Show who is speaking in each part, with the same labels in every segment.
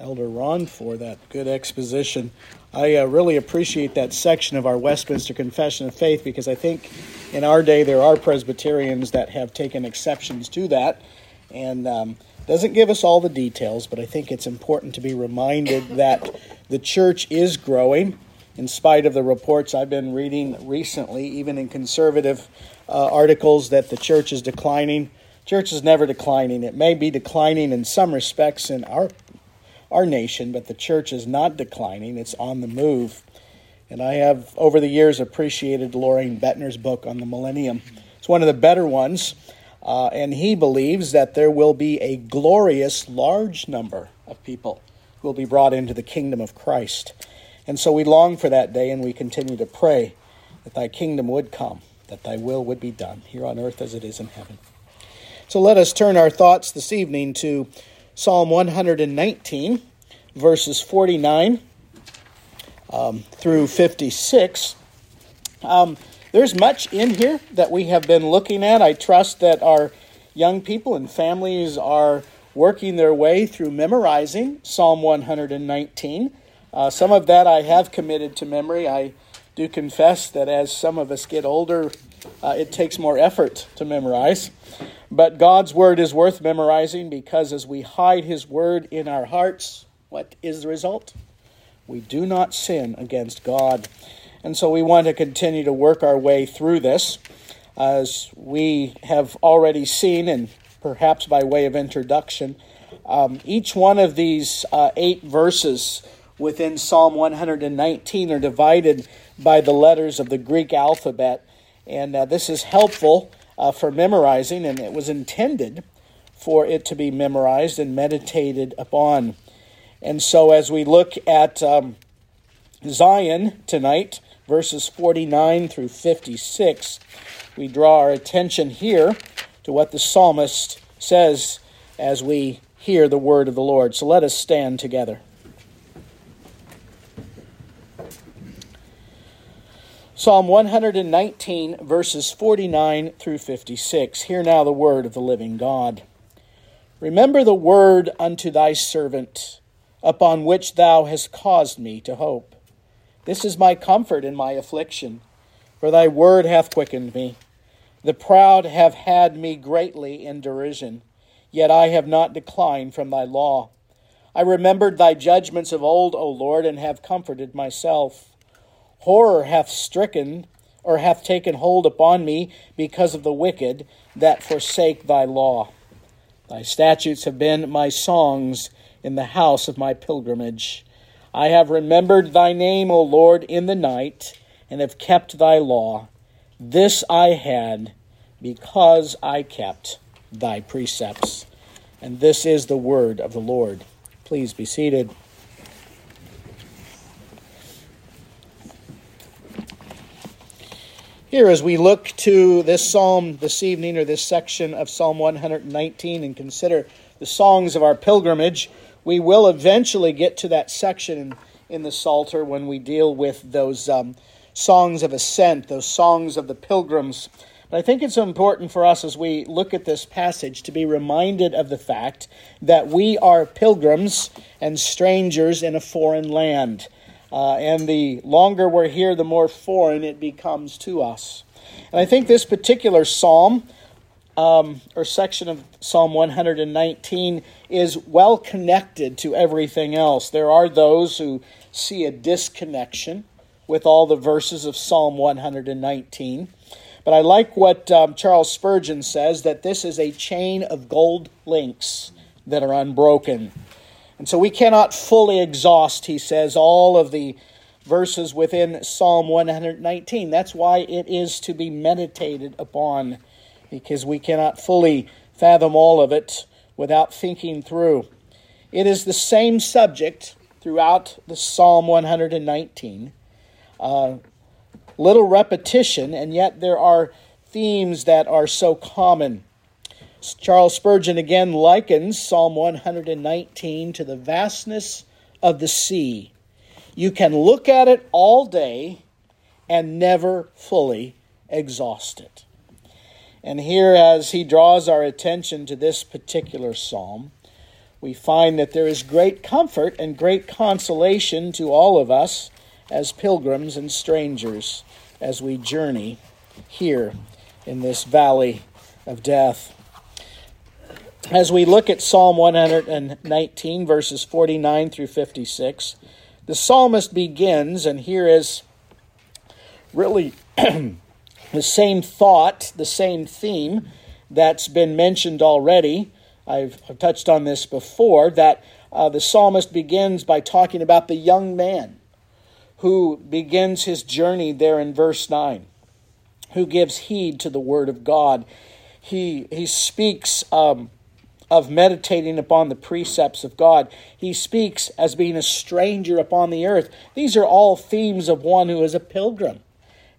Speaker 1: Elder Ron, for that good exposition. I uh, really appreciate that section of our Westminster Confession of Faith because I think in our day there are Presbyterians that have taken exceptions to that. And um, doesn't give us all the details, but I think it's important to be reminded that the church is growing in spite of the reports I've been reading recently, even in conservative uh, articles, that the church is declining. Church is never declining. It may be declining in some respects in our our nation, but the church is not declining, it's on the move. And I have, over the years, appreciated Loraine Boettner's book on the millennium. It's one of the better ones, uh, and he believes that there will be a glorious large number of people who will be brought into the kingdom of Christ. And so we long for that day, and we continue to pray that thy kingdom would come, that thy will would be done here on earth as it is in heaven. So let us turn our thoughts this evening to Psalm 119, verses 49 um, through 56. Um, there's much in here that we have been looking at. I trust that our young people and families are working their way through memorizing Psalm 119. Uh, some of that I have committed to memory. I do confess that as some of us get older, uh, it takes more effort to memorize. But God's word is worth memorizing because as we hide his word in our hearts, what is the result? We do not sin against God. And so we want to continue to work our way through this. As we have already seen, and perhaps by way of introduction, um, each one of these uh, eight verses within Psalm 119 are divided by the letters of the Greek alphabet. And uh, this is helpful uh, for memorizing, and it was intended for it to be memorized and meditated upon. And so, as we look at um, Zayin tonight, verses 49 through 56, we draw our attention here to what the psalmist says as we hear the word of the Lord. So let us stand together. Psalm 119, verses 49 through 56. Hear now the word of the living God. Remember the word unto thy servant, upon which thou hast caused me to hope. This is my comfort in my affliction, for thy word hath quickened me. The proud have had me greatly in derision, yet I have not declined from thy law. I remembered thy judgments of old, O Lord, and have comforted myself. Horror hath stricken, or hath taken hold upon me because of the wicked that forsake thy law. Thy statutes have been my songs in the house of my pilgrimage. I have remembered thy name, O Lord, in the night, and have kept thy law. This I had because I kept thy precepts. And this is the word of the Lord. Please be seated. Here, as we look to this psalm this evening, or this section of Psalm 119, and consider the songs of our pilgrimage, we will eventually get to that section in, the Psalter when we deal with those um, songs of ascent, those songs of the pilgrims. But I think it's important for us as we look at this passage to be reminded of the fact that we are pilgrims and strangers in a foreign land. Uh, and the longer we're here, the more foreign it becomes to us. And I think this particular psalm, um, or section of Psalm 119, is well connected to everything else. There are those who see a disconnection with all the verses of Psalm 119. But I like what um, Charles Spurgeon says that this is a chain of gold links that are unbroken. And so we cannot fully exhaust, he says, all of the verses within Psalm 119. That's why it is to be meditated upon, because we cannot fully fathom all of it without thinking through. It is the same subject throughout the Psalm 119. Uh, little repetition, and yet there are themes that are so common. Charles Spurgeon again likens Psalm 119 to the vastness of the sea. You can look at it all day and never fully exhaust it. And here, as he draws our attention to this particular psalm, we find that there is great comfort and great consolation to all of us as pilgrims and strangers as we journey here in this valley of death. As we look at Psalm 119, verses 49 through 56, the psalmist begins, and here is really the same thought, the same theme that's been mentioned already. I've, I've touched on this before that uh, the psalmist begins by talking about the young man who begins his journey there in verse 9, who gives heed to the word of God. He, he speaks um, of meditating upon the precepts of God. He speaks as being a stranger upon the earth. These are all themes of one who is a pilgrim.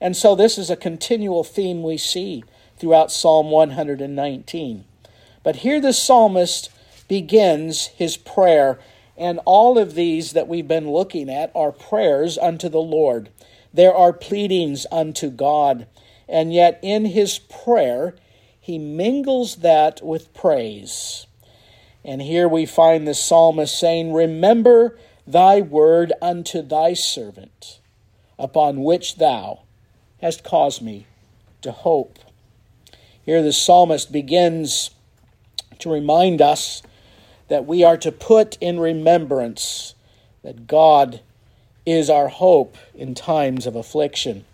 Speaker 1: And so this is a continual theme we see throughout Psalm 119. But here the psalmist begins his prayer, and all of these that we've been looking at are prayers unto the Lord. There are pleadings unto God, and yet in his prayer, he mingles that with praise. And here we find the psalmist saying, Remember thy word unto thy servant, upon which thou hast caused me to hope. Here the psalmist begins to remind us that we are to put in remembrance that God is our hope in times of affliction.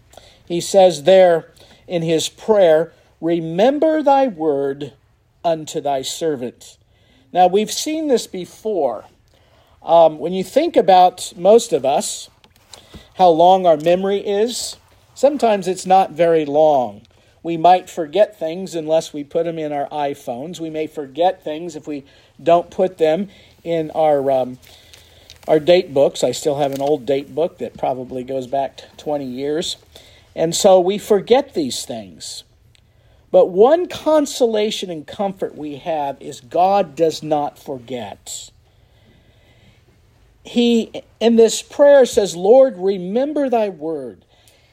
Speaker 1: He says there in his prayer, Remember thy word unto thy servant. Now, we've seen this before. Um, when you think about most of us, how long our memory is, sometimes it's not very long. We might forget things unless we put them in our iPhones. We may forget things if we don't put them in our um, our date books. I still have an old date book that probably goes back 20 years. And so we forget these things. But one consolation and comfort we have is God does not forget. He, in this prayer, says, Lord, remember thy word.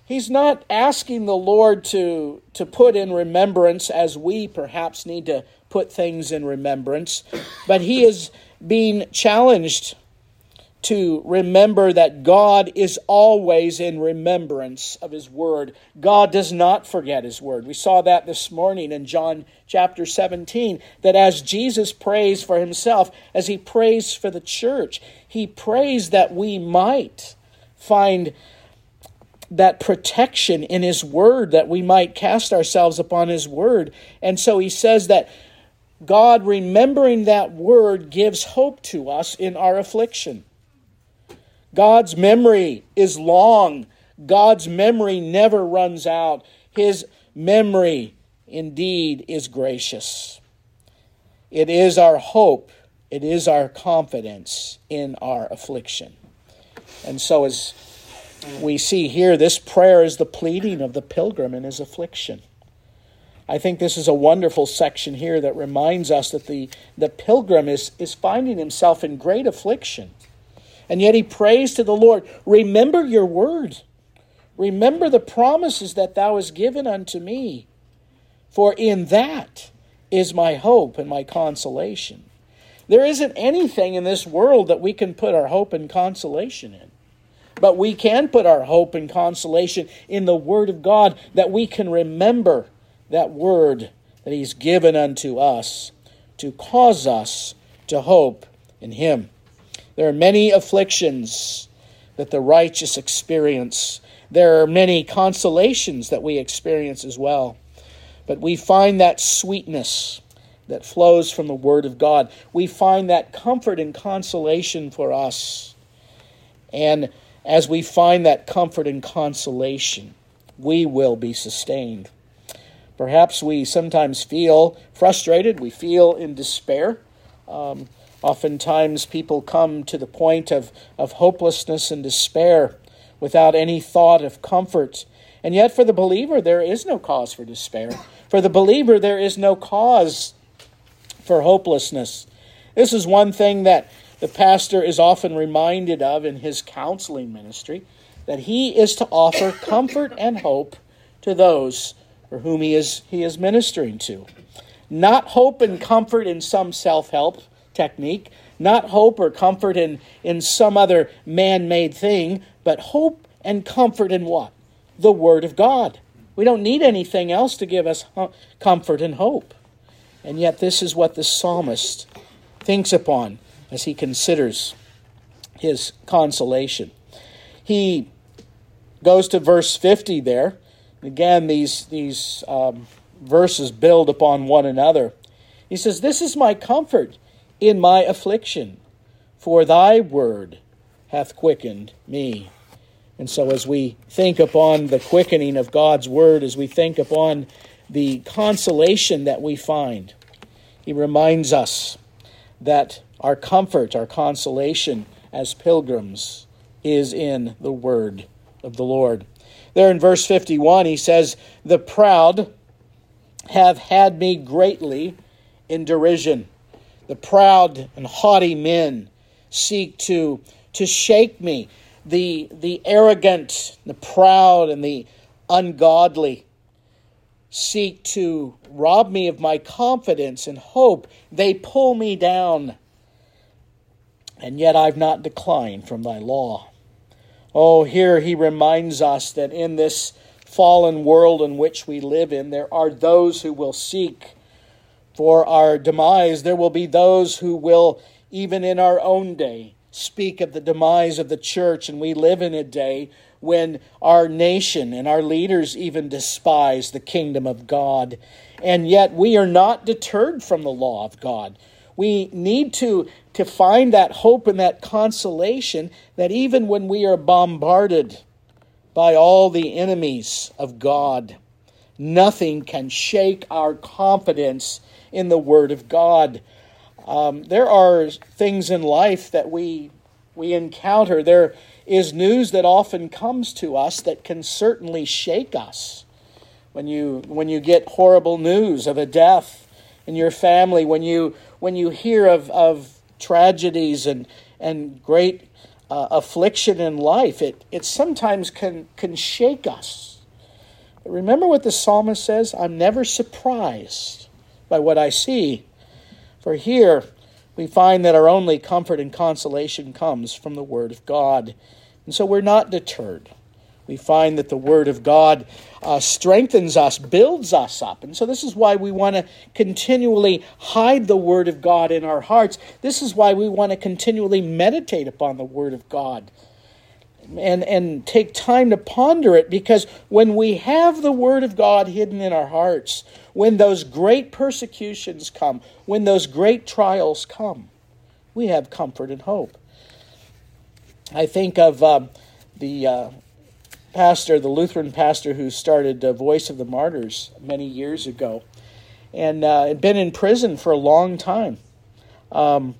Speaker 1: He's not asking the Lord to, to put in remembrance as we perhaps need to put things in remembrance, but he is being challenged to remember that God is always in remembrance of His Word. God does not forget His Word. We saw that this morning in John chapter 17, that as Jesus prays for Himself, as He prays for the church, He prays that we might find that protection in His Word, that we might cast ourselves upon His Word. And so He says that God, remembering that Word, gives hope to us in our affliction. God's memory is long. God's memory never runs out. His memory indeed is gracious. It is our hope, it is our confidence in our affliction. And so, as we see here, this prayer is the pleading of the pilgrim in his affliction. I think this is a wonderful section here that reminds us that the, the pilgrim is, is finding himself in great affliction. And yet he prays to the Lord Remember your word. Remember the promises that thou hast given unto me. For in that is my hope and my consolation. There isn't anything in this world that we can put our hope and consolation in. But we can put our hope and consolation in the Word of God, that we can remember that Word that He's given unto us to cause us to hope in Him. There are many afflictions that the righteous experience. There are many consolations that we experience as well. But we find that sweetness that flows from the Word of God. We find that comfort and consolation for us. And as we find that comfort and consolation, we will be sustained. Perhaps we sometimes feel frustrated, we feel in despair. Um, Oftentimes, people come to the point of, of hopelessness and despair without any thought of comfort. And yet, for the believer, there is no cause for despair. For the believer, there is no cause for hopelessness. This is one thing that the pastor is often reminded of in his counseling ministry that he is to offer comfort and hope to those for whom he is, he is ministering to. Not hope and comfort in some self help technique, Not hope or comfort in, in some other man made thing, but hope and comfort in what? The Word of God. We don't need anything else to give us comfort and hope. And yet, this is what the psalmist thinks upon as he considers his consolation. He goes to verse 50 there. Again, these, these um, verses build upon one another. He says, This is my comfort in my affliction, for thy word hath quickened me. And so, as we think upon the quickening of God's word, as we think upon the consolation that we find, he reminds us that our comfort, our consolation as pilgrims is in the word of the Lord. There in verse 51, he says, The proud have had me greatly in derision. The proud and haughty men seek to, to shake me. The, the arrogant, the proud, and the ungodly seek to rob me of my confidence and hope. They pull me down. And yet I've not declined from thy law. Oh, here he reminds us that in this fallen world in which we live in, there are those who will seek for our demise. There will be those who will, even in our own day, speak of the demise of the church. And we live in a day when our nation and our leaders even despise the kingdom of God. And yet we are not deterred from the law of God. We need to, to find that hope and that consolation that even when we are bombarded by all the enemies of God, nothing can shake our confidence in the Word of God. Um, there are things in life that we we encounter. There is news that often comes to us that can certainly shake us. When you, when you get horrible news of a death in your family, when you, when you hear of, of tragedies and, and great uh, affliction in life, it, it sometimes can, can shake us. But remember what the psalmist says I'm never surprised by what I see. For here, we find that our only comfort and consolation comes from the Word of God. And so we're not deterred. We find that the Word of God uh, strengthens us, builds us up. And so this is why we want to continually hide the Word of God in our hearts. This is why we want to continually meditate upon the Word of God and, and take time to ponder it because when we have the Word of God hidden in our hearts, when those great persecutions come, when those great trials come, we have comfort and hope. I think of uh, the uh, pastor, the Lutheran pastor who started uh, Voice of the Martyrs many years ago, and uh, had been in prison for a long time. Um,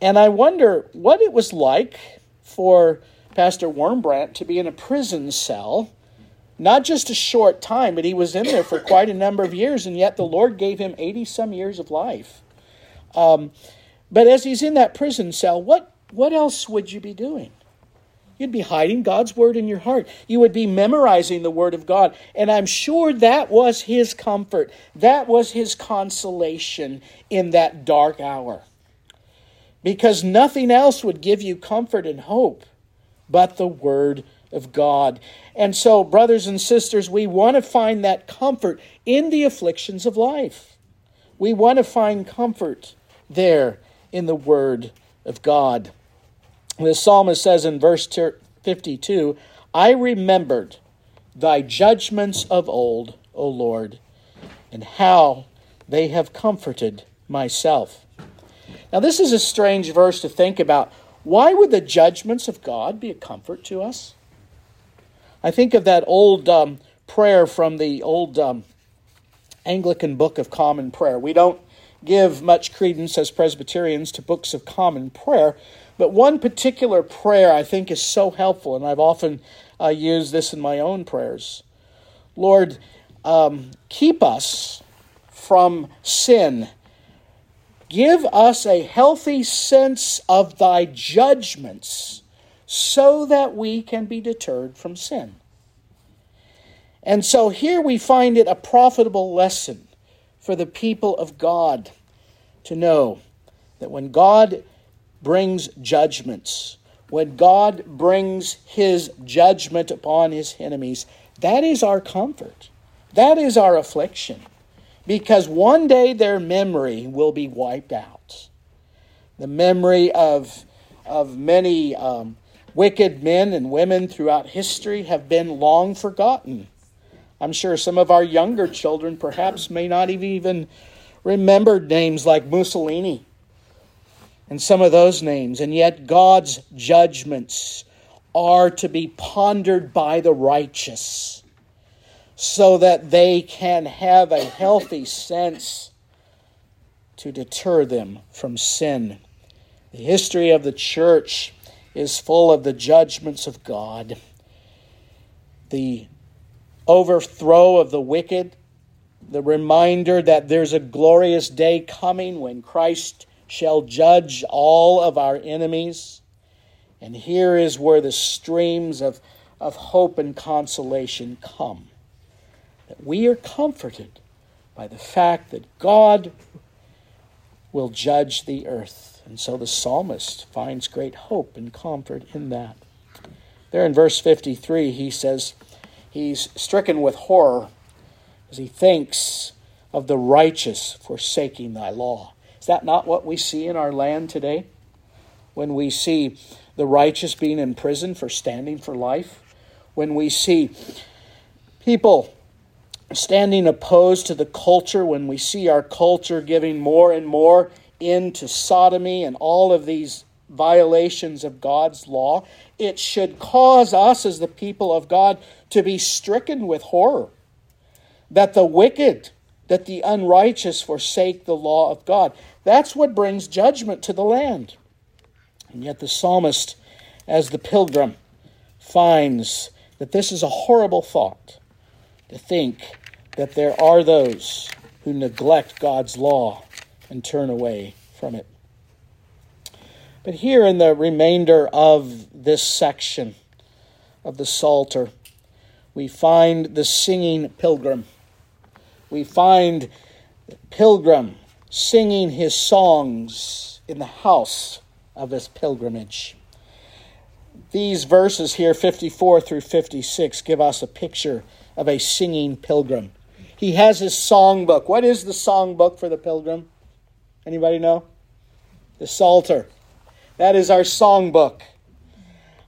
Speaker 1: and I wonder what it was like for Pastor Wurmbrand to be in a prison cell, not just a short time, but he was in there for quite a number of years, and yet the Lord gave him 80 some years of life. Um, but as he's in that prison cell, what, what else would you be doing? You'd be hiding God's word in your heart. You would be memorizing the word of God. And I'm sure that was his comfort. That was his consolation in that dark hour. Because nothing else would give you comfort and hope but the Word of God. And so, brothers and sisters, we want to find that comfort in the afflictions of life. We want to find comfort there in the Word of God. The psalmist says in verse 52 I remembered thy judgments of old, O Lord, and how they have comforted myself. Now, this is a strange verse to think about. Why would the judgments of God be a comfort to us? I think of that old um, prayer from the old um, Anglican Book of Common Prayer. We don't give much credence as Presbyterians to books of common prayer, but one particular prayer I think is so helpful, and I've often uh, used this in my own prayers. Lord, um, keep us from sin Give us a healthy sense of thy judgments so that we can be deterred from sin. And so here we find it a profitable lesson for the people of God to know that when God brings judgments, when God brings his judgment upon his enemies, that is our comfort. That is our affliction. Because one day their memory will be wiped out. The memory of, of many um, wicked men and women throughout history have been long forgotten. I'm sure some of our younger children perhaps may not even remember names like Mussolini and some of those names. And yet, God's judgments are to be pondered by the righteous so that they can have a healthy sense to deter them from sin. The history of the church is full of the judgments of God. The overthrow of the wicked, the reminder that there's a glorious day coming when Christ shall judge all of our enemies. And here is where the streams of, of hope and consolation come. That we are comforted by the fact that God will judge the earth. And so the psalmist finds great hope and comfort in that. There in verse 53, he says he's stricken with horror as he thinks of the righteous forsaking thy law. Is that not what we see in our land today? When we see the righteous being in prison for standing for life, when we see people standing opposed to the culture, when we see our culture giving more and more into sodomy and all of these violations of God's law, it should cause us as the people of God to be stricken with horror that the wicked, that the unrighteous forsake the law of God. That's what brings judgment to the land. And yet the psalmist, as the pilgrim, finds that this is a horrible thought to think that there are those who neglect God's law and turn away from it. But here in the remainder of this section of the Psalter, we find the singing pilgrim. We find the pilgrim singing his songs in the house of his pilgrimage. These verses here, 54 through 56, give us a picture of a singing pilgrim. He has his songbook. What is the songbook for the pilgrim? Anybody know? The Psalter. That is our songbook.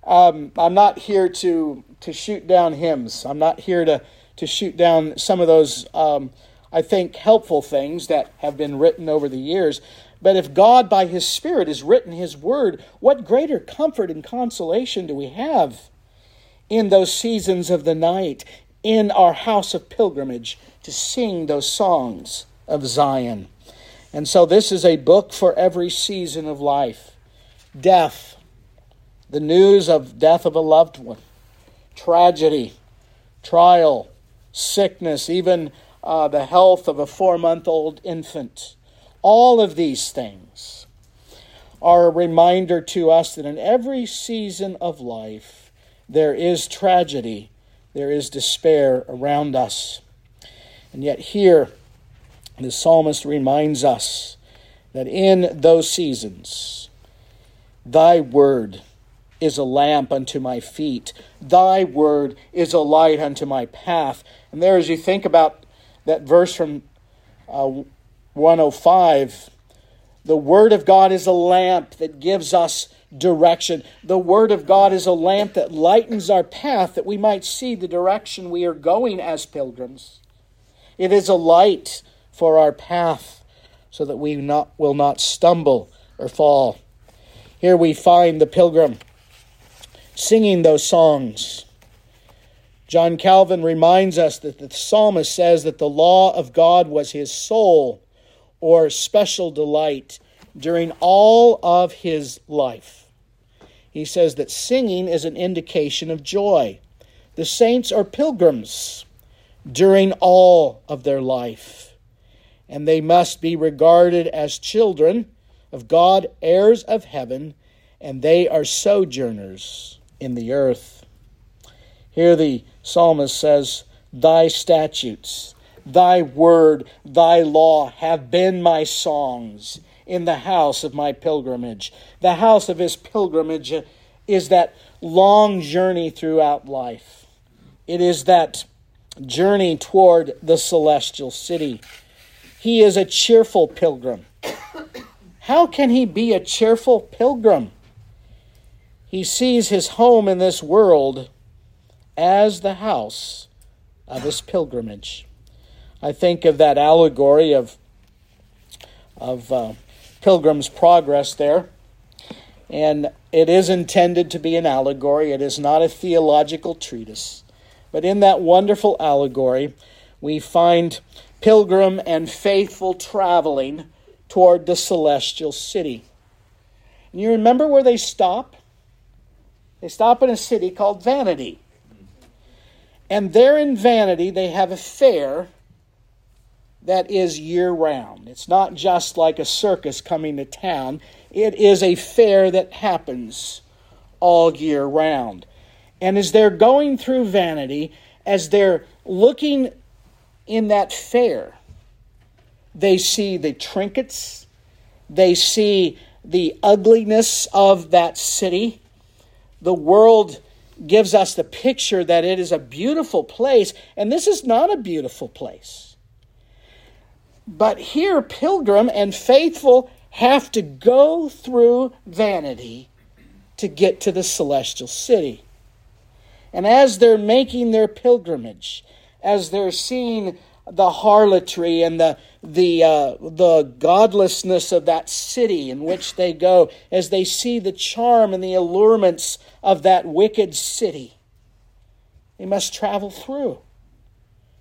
Speaker 1: Um, I'm not here to, to shoot down hymns. I'm not here to, to shoot down some of those um, I think, helpful things that have been written over the years. But if God, by His Spirit, has written His Word, what greater comfort and consolation do we have in those seasons of the night, in our house of pilgrimage, to sing those songs of Zion? And so, this is a book for every season of life. Death, the news of death of a loved one, tragedy, trial, sickness, even uh, the health of a four month old infant. All of these things are a reminder to us that in every season of life, there is tragedy, there is despair around us. And yet, here, the psalmist reminds us that in those seasons, thy word is a lamp unto my feet, thy word is a light unto my path. And there, as you think about that verse from uh, 105 the Word of God is a lamp that gives us direction. The Word of God is a lamp that lightens our path that we might see the direction we are going as pilgrims. It is a light for our path so that we not, will not stumble or fall. Here we find the pilgrim singing those songs. John Calvin reminds us that the psalmist says that the law of God was his soul or special delight during all of his life. He says that singing is an indication of joy. The saints are pilgrims during all of their life, and they must be regarded as children of God, heirs of heaven, and they are sojourners in the earth. Here the psalmist says, Thy statutes, thy word, thy law have been my songs in the house of my pilgrimage. The house of his pilgrimage is that long journey throughout life. It is that journey toward the celestial city. He is a cheerful pilgrim. How can he be a cheerful pilgrim? He sees his home in this world as the house of his pilgrimage. I think of that allegory of, of uh, Pilgrim's Progress there. And it is intended to be an allegory, it is not a theological treatise. But in that wonderful allegory, we find pilgrim and faithful traveling toward the celestial city. And you remember where they stop? They stop in a city called Vanity. And there in Vanity, they have a fair that is year round. It's not just like a circus coming to town, it is a fair that happens all year round. And as they're going through Vanity, as they're looking in that fair, they see the trinkets, they see the ugliness of that city. The world gives us the picture that it is a beautiful place, and this is not a beautiful place. But here, pilgrim and faithful have to go through vanity to get to the celestial city. And as they're making their pilgrimage, as they're seeing the harlotry and the the uh, the godlessness of that city in which they go, as they see the charm and the allurements of that wicked city, they must travel through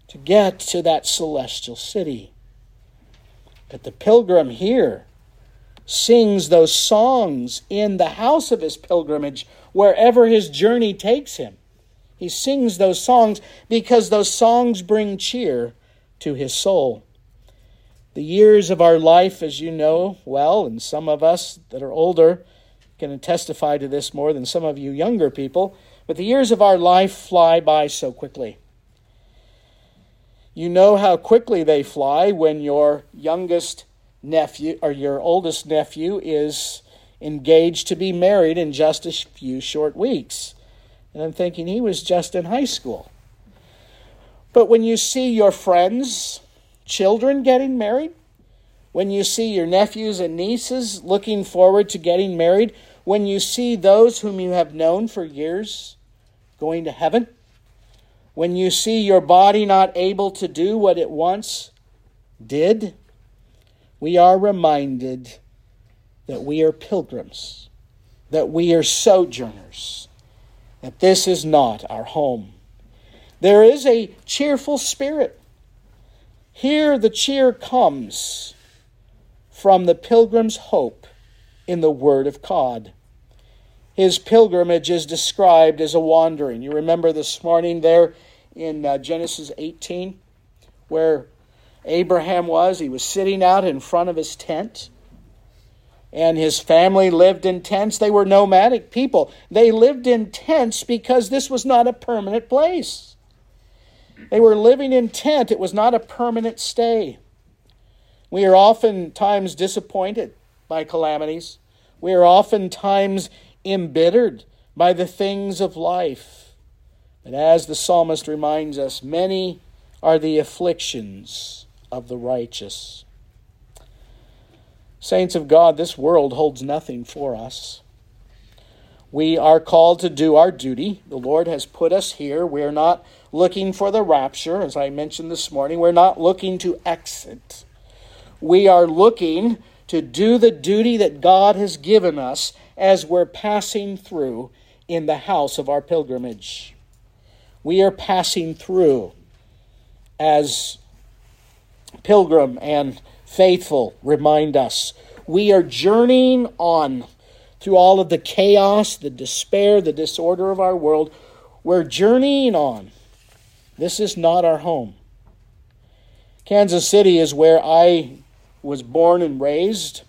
Speaker 1: to get to that celestial city. But the pilgrim here sings those songs in the house of his pilgrimage wherever his journey takes him. He sings those songs because those songs bring cheer to his soul. The years of our life, as you know well, and some of us that are older can testify to this more than some of you younger people, but the years of our life fly by so quickly. You know how quickly they fly when your youngest nephew or your oldest nephew is engaged to be married in just a few short weeks. And I'm thinking he was just in high school. But when you see your friends, children getting married, when you see your nephews and nieces looking forward to getting married, when you see those whom you have known for years going to heaven, when you see your body not able to do what it once did, we are reminded that we are pilgrims, that we are sojourners, that this is not our home. There is a cheerful spirit. Here, the cheer comes from the pilgrim's hope in the Word of God. His pilgrimage is described as a wandering. You remember this morning there in uh, Genesis 18 where Abraham was? He was sitting out in front of his tent and his family lived in tents. They were nomadic people. They lived in tents because this was not a permanent place. They were living in tent. It was not a permanent stay. We are oftentimes disappointed by calamities. We are oftentimes embittered by the things of life. But as the psalmist reminds us, many are the afflictions of the righteous. Saints of God, this world holds nothing for us. We are called to do our duty. The Lord has put us here. We are not looking for the rapture, as I mentioned this morning. We're not looking to exit. We are looking to do the duty that God has given us as we're passing through in the house of our pilgrimage. We are passing through as pilgrim and faithful remind us. We are journeying on through all of the chaos, the despair, the disorder of our world. We're journeying on. This is not our home. Kansas City is where I was born and raised.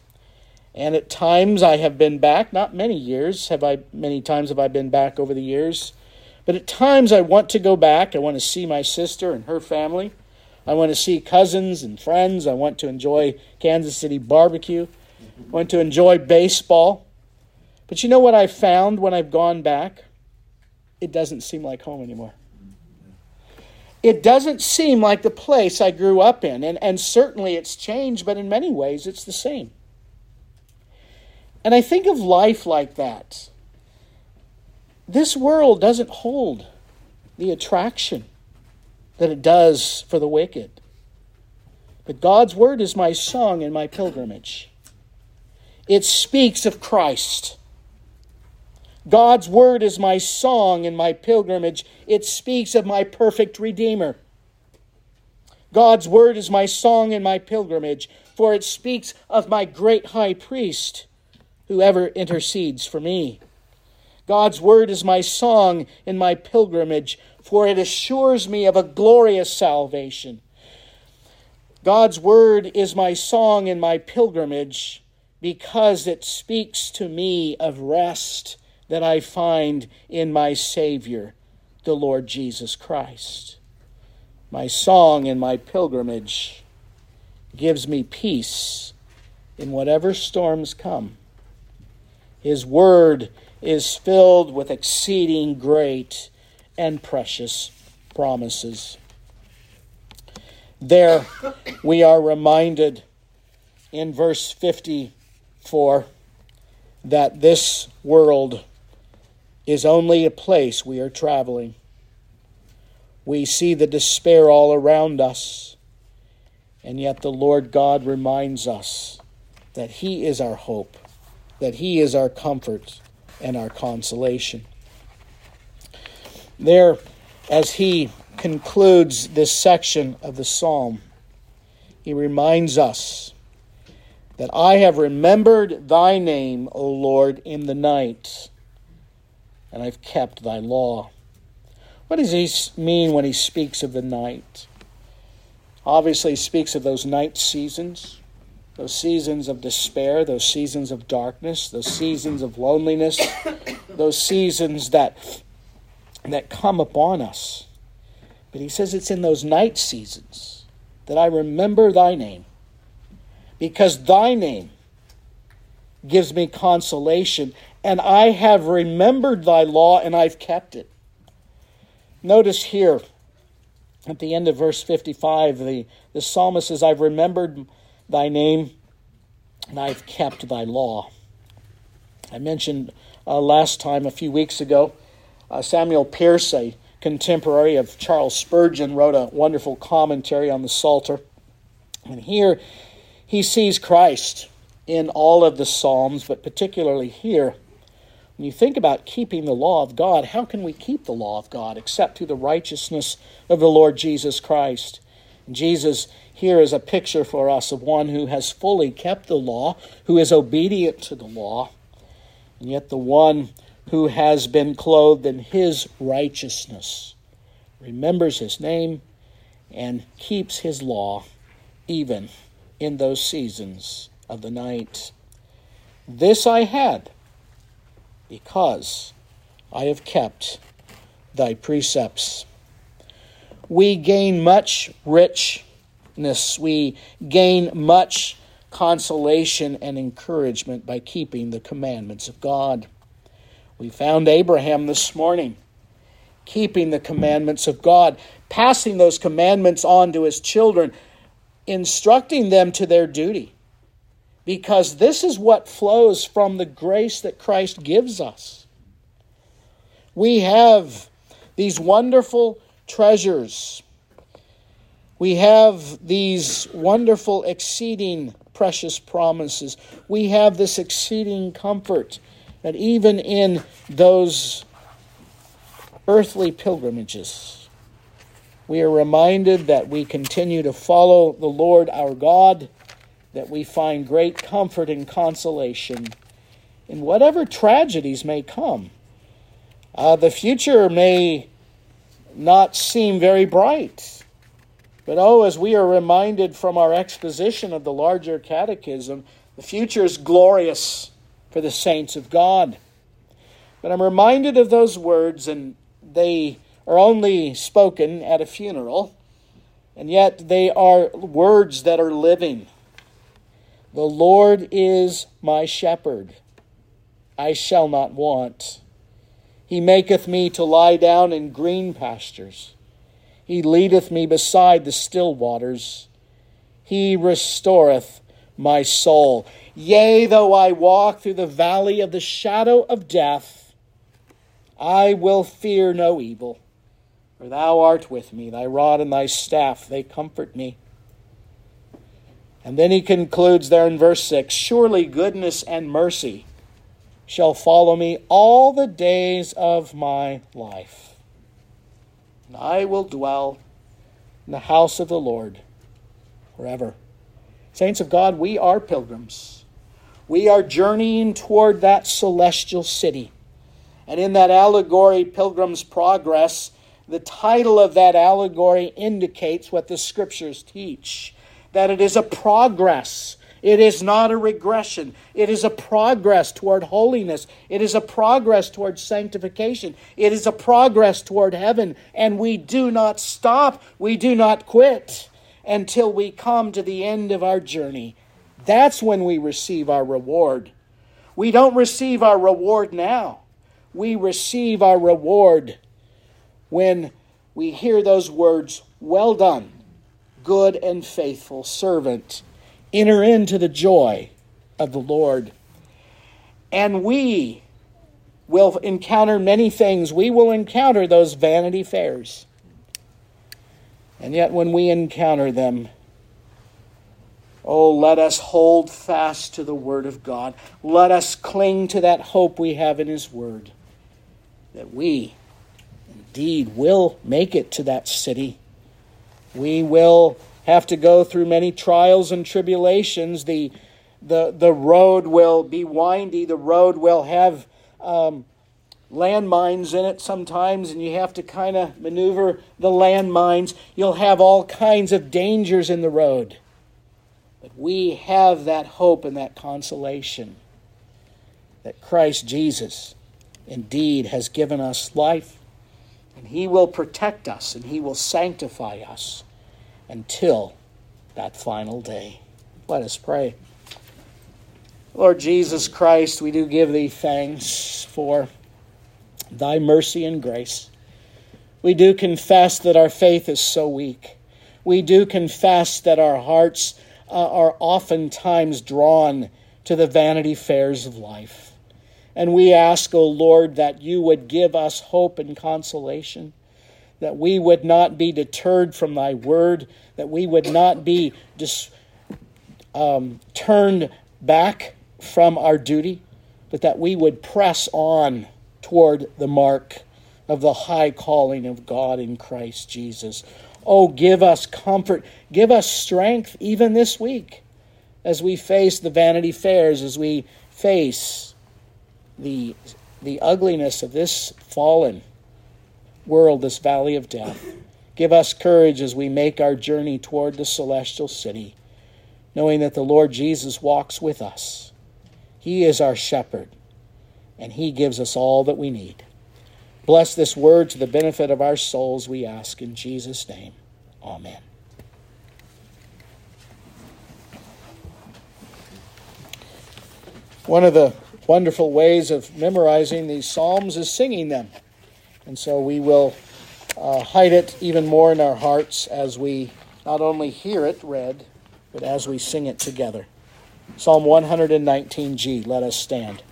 Speaker 1: And at times I have been back, not many years have I many times have I been back over the years, but at times I want to go back. I want to see my sister and her family. I want to see cousins and friends. I want to enjoy Kansas City barbecue. I want to enjoy baseball. But you know what I found when I've gone back? It doesn't seem like home anymore. It doesn't seem like the place I grew up in. And, and certainly it's changed, but in many ways it's the same. And I think of life like that. This world doesn't hold the attraction that it does for the wicked. But God's word is my song and my pilgrimage. It speaks of Christ. God's word is my song and my pilgrimage. It speaks of my perfect Redeemer. God's word is my song and my pilgrimage, for it speaks of my great high priest, who ever intercedes for me. God's word is my song in my pilgrimage, for it assures me of a glorious salvation. God's word is my song in my pilgrimage because it speaks to me of rest that I find in my Savior, the Lord Jesus Christ. My song in my pilgrimage gives me peace in whatever storms come. His word is filled with exceeding great and precious promises. There we are reminded in verse 54 that this world is only a place we are traveling. We see the despair all around us, and yet the Lord God reminds us that He is our hope, that He is our comfort and our consolation. There, as he concludes this section of the psalm, he reminds us that I have remembered thy name, O Lord, in the night, and I've kept thy law. What does he mean when he speaks of the night? Obviously, he speaks of those night seasons, those seasons of despair, those seasons of darkness, those seasons of loneliness, those seasons that that come upon us. But he says it's in those night seasons that I remember thy name, because thy name gives me consolation, and I have remembered thy law and I've kept it. Notice here at the end of verse 55, the, the psalmist says, I've remembered thy name and I've kept thy law. I mentioned uh, last time, a few weeks ago, uh, Samuel Pierce, a contemporary of Charles Spurgeon, wrote a wonderful commentary on the Psalter. And here he sees Christ in all of the Psalms, but particularly here. When you think about keeping the law of God, how can we keep the law of God except through the righteousness of the Lord Jesus Christ? And Jesus here is a picture for us of one who has fully kept the law, who is obedient to the law, and yet the one who has been clothed in his righteousness, remembers his name, and keeps his law even in those seasons of the night. This I had because I have kept thy precepts. We gain much richness, we gain much consolation and encouragement by keeping the commandments of God. We found Abraham this morning keeping the commandments of God, passing those commandments on to his children, instructing them to their duty. Because this is what flows from the grace that Christ gives us. We have these wonderful treasures. We have these wonderful, exceeding precious promises. We have this exceeding comfort that even in those earthly pilgrimages, we are reminded that we continue to follow the Lord our God, that we find great comfort and consolation in whatever tragedies may come. Uh, the future may not seem very bright. But oh, as we are reminded from our exposition of the larger catechism, the future is glorious for the saints of God. But I'm reminded of those words, and they are only spoken at a funeral, and yet they are words that are living. The Lord is my shepherd. I shall not want. He maketh me to lie down in green pastures. He leadeth me beside the still waters. He restoreth my soul. Yea, though I walk through the valley of the shadow of death, I will fear no evil, for thou art with me. Thy rod and thy staff, they comfort me. And then he concludes there in verse 6 Surely goodness and mercy shall follow me all the days of my life. And I will dwell in the house of the Lord forever. Saints of God, we are pilgrims. We are journeying toward that celestial city. And in that allegory, Pilgrim's Progress, the title of that allegory indicates what the scriptures teach that it is a progress. It is not a regression. It is a progress toward holiness. It is a progress toward sanctification. It is a progress toward heaven. And we do not stop. We do not quit until we come to the end of our journey. That's when we receive our reward. We don't receive our reward now. We receive our reward when we hear those words, Well done, good and faithful servant. Enter into the joy of the Lord. And we will encounter many things. We will encounter those vanity fairs. And yet, when we encounter them, oh, let us hold fast to the Word of God. Let us cling to that hope we have in His Word that we indeed will make it to that city. We will have to go through many trials and tribulations. The, the, the road will be windy, the road will have um, landmines in it sometimes, and you have to kind of maneuver the landmines. You'll have all kinds of dangers in the road. But we have that hope and that consolation that Christ Jesus indeed has given us life, and He will protect us and He will sanctify us until that final day. Let us pray. Lord Jesus Christ, we do give Thee thanks for Thy mercy and grace. We do confess that our faith is so weak. We do confess that our hearts uh, are oftentimes drawn to the vanity fairs of life. And we ask, O oh Lord, that you would give us hope and consolation, that we would not be deterred from thy word, that we would not be dis- um, turned back from our duty, but that we would press on toward the mark of the high calling of God in Christ Jesus. Oh, give us comfort, give us strength even this week as we face the vanity fairs, as we face the, the ugliness of this fallen world, this valley of death. Give us courage as we make our journey toward the celestial city, knowing that the Lord Jesus walks with us. He is our shepherd, and He gives us all that we need. Bless this word to the benefit of our souls, we ask in Jesus' name. Amen. One of the wonderful ways of memorizing these Psalms is singing them. And so we will uh, hide it even more in our hearts as we not only hear it read, but as we sing it together. Psalm 119G, let us stand.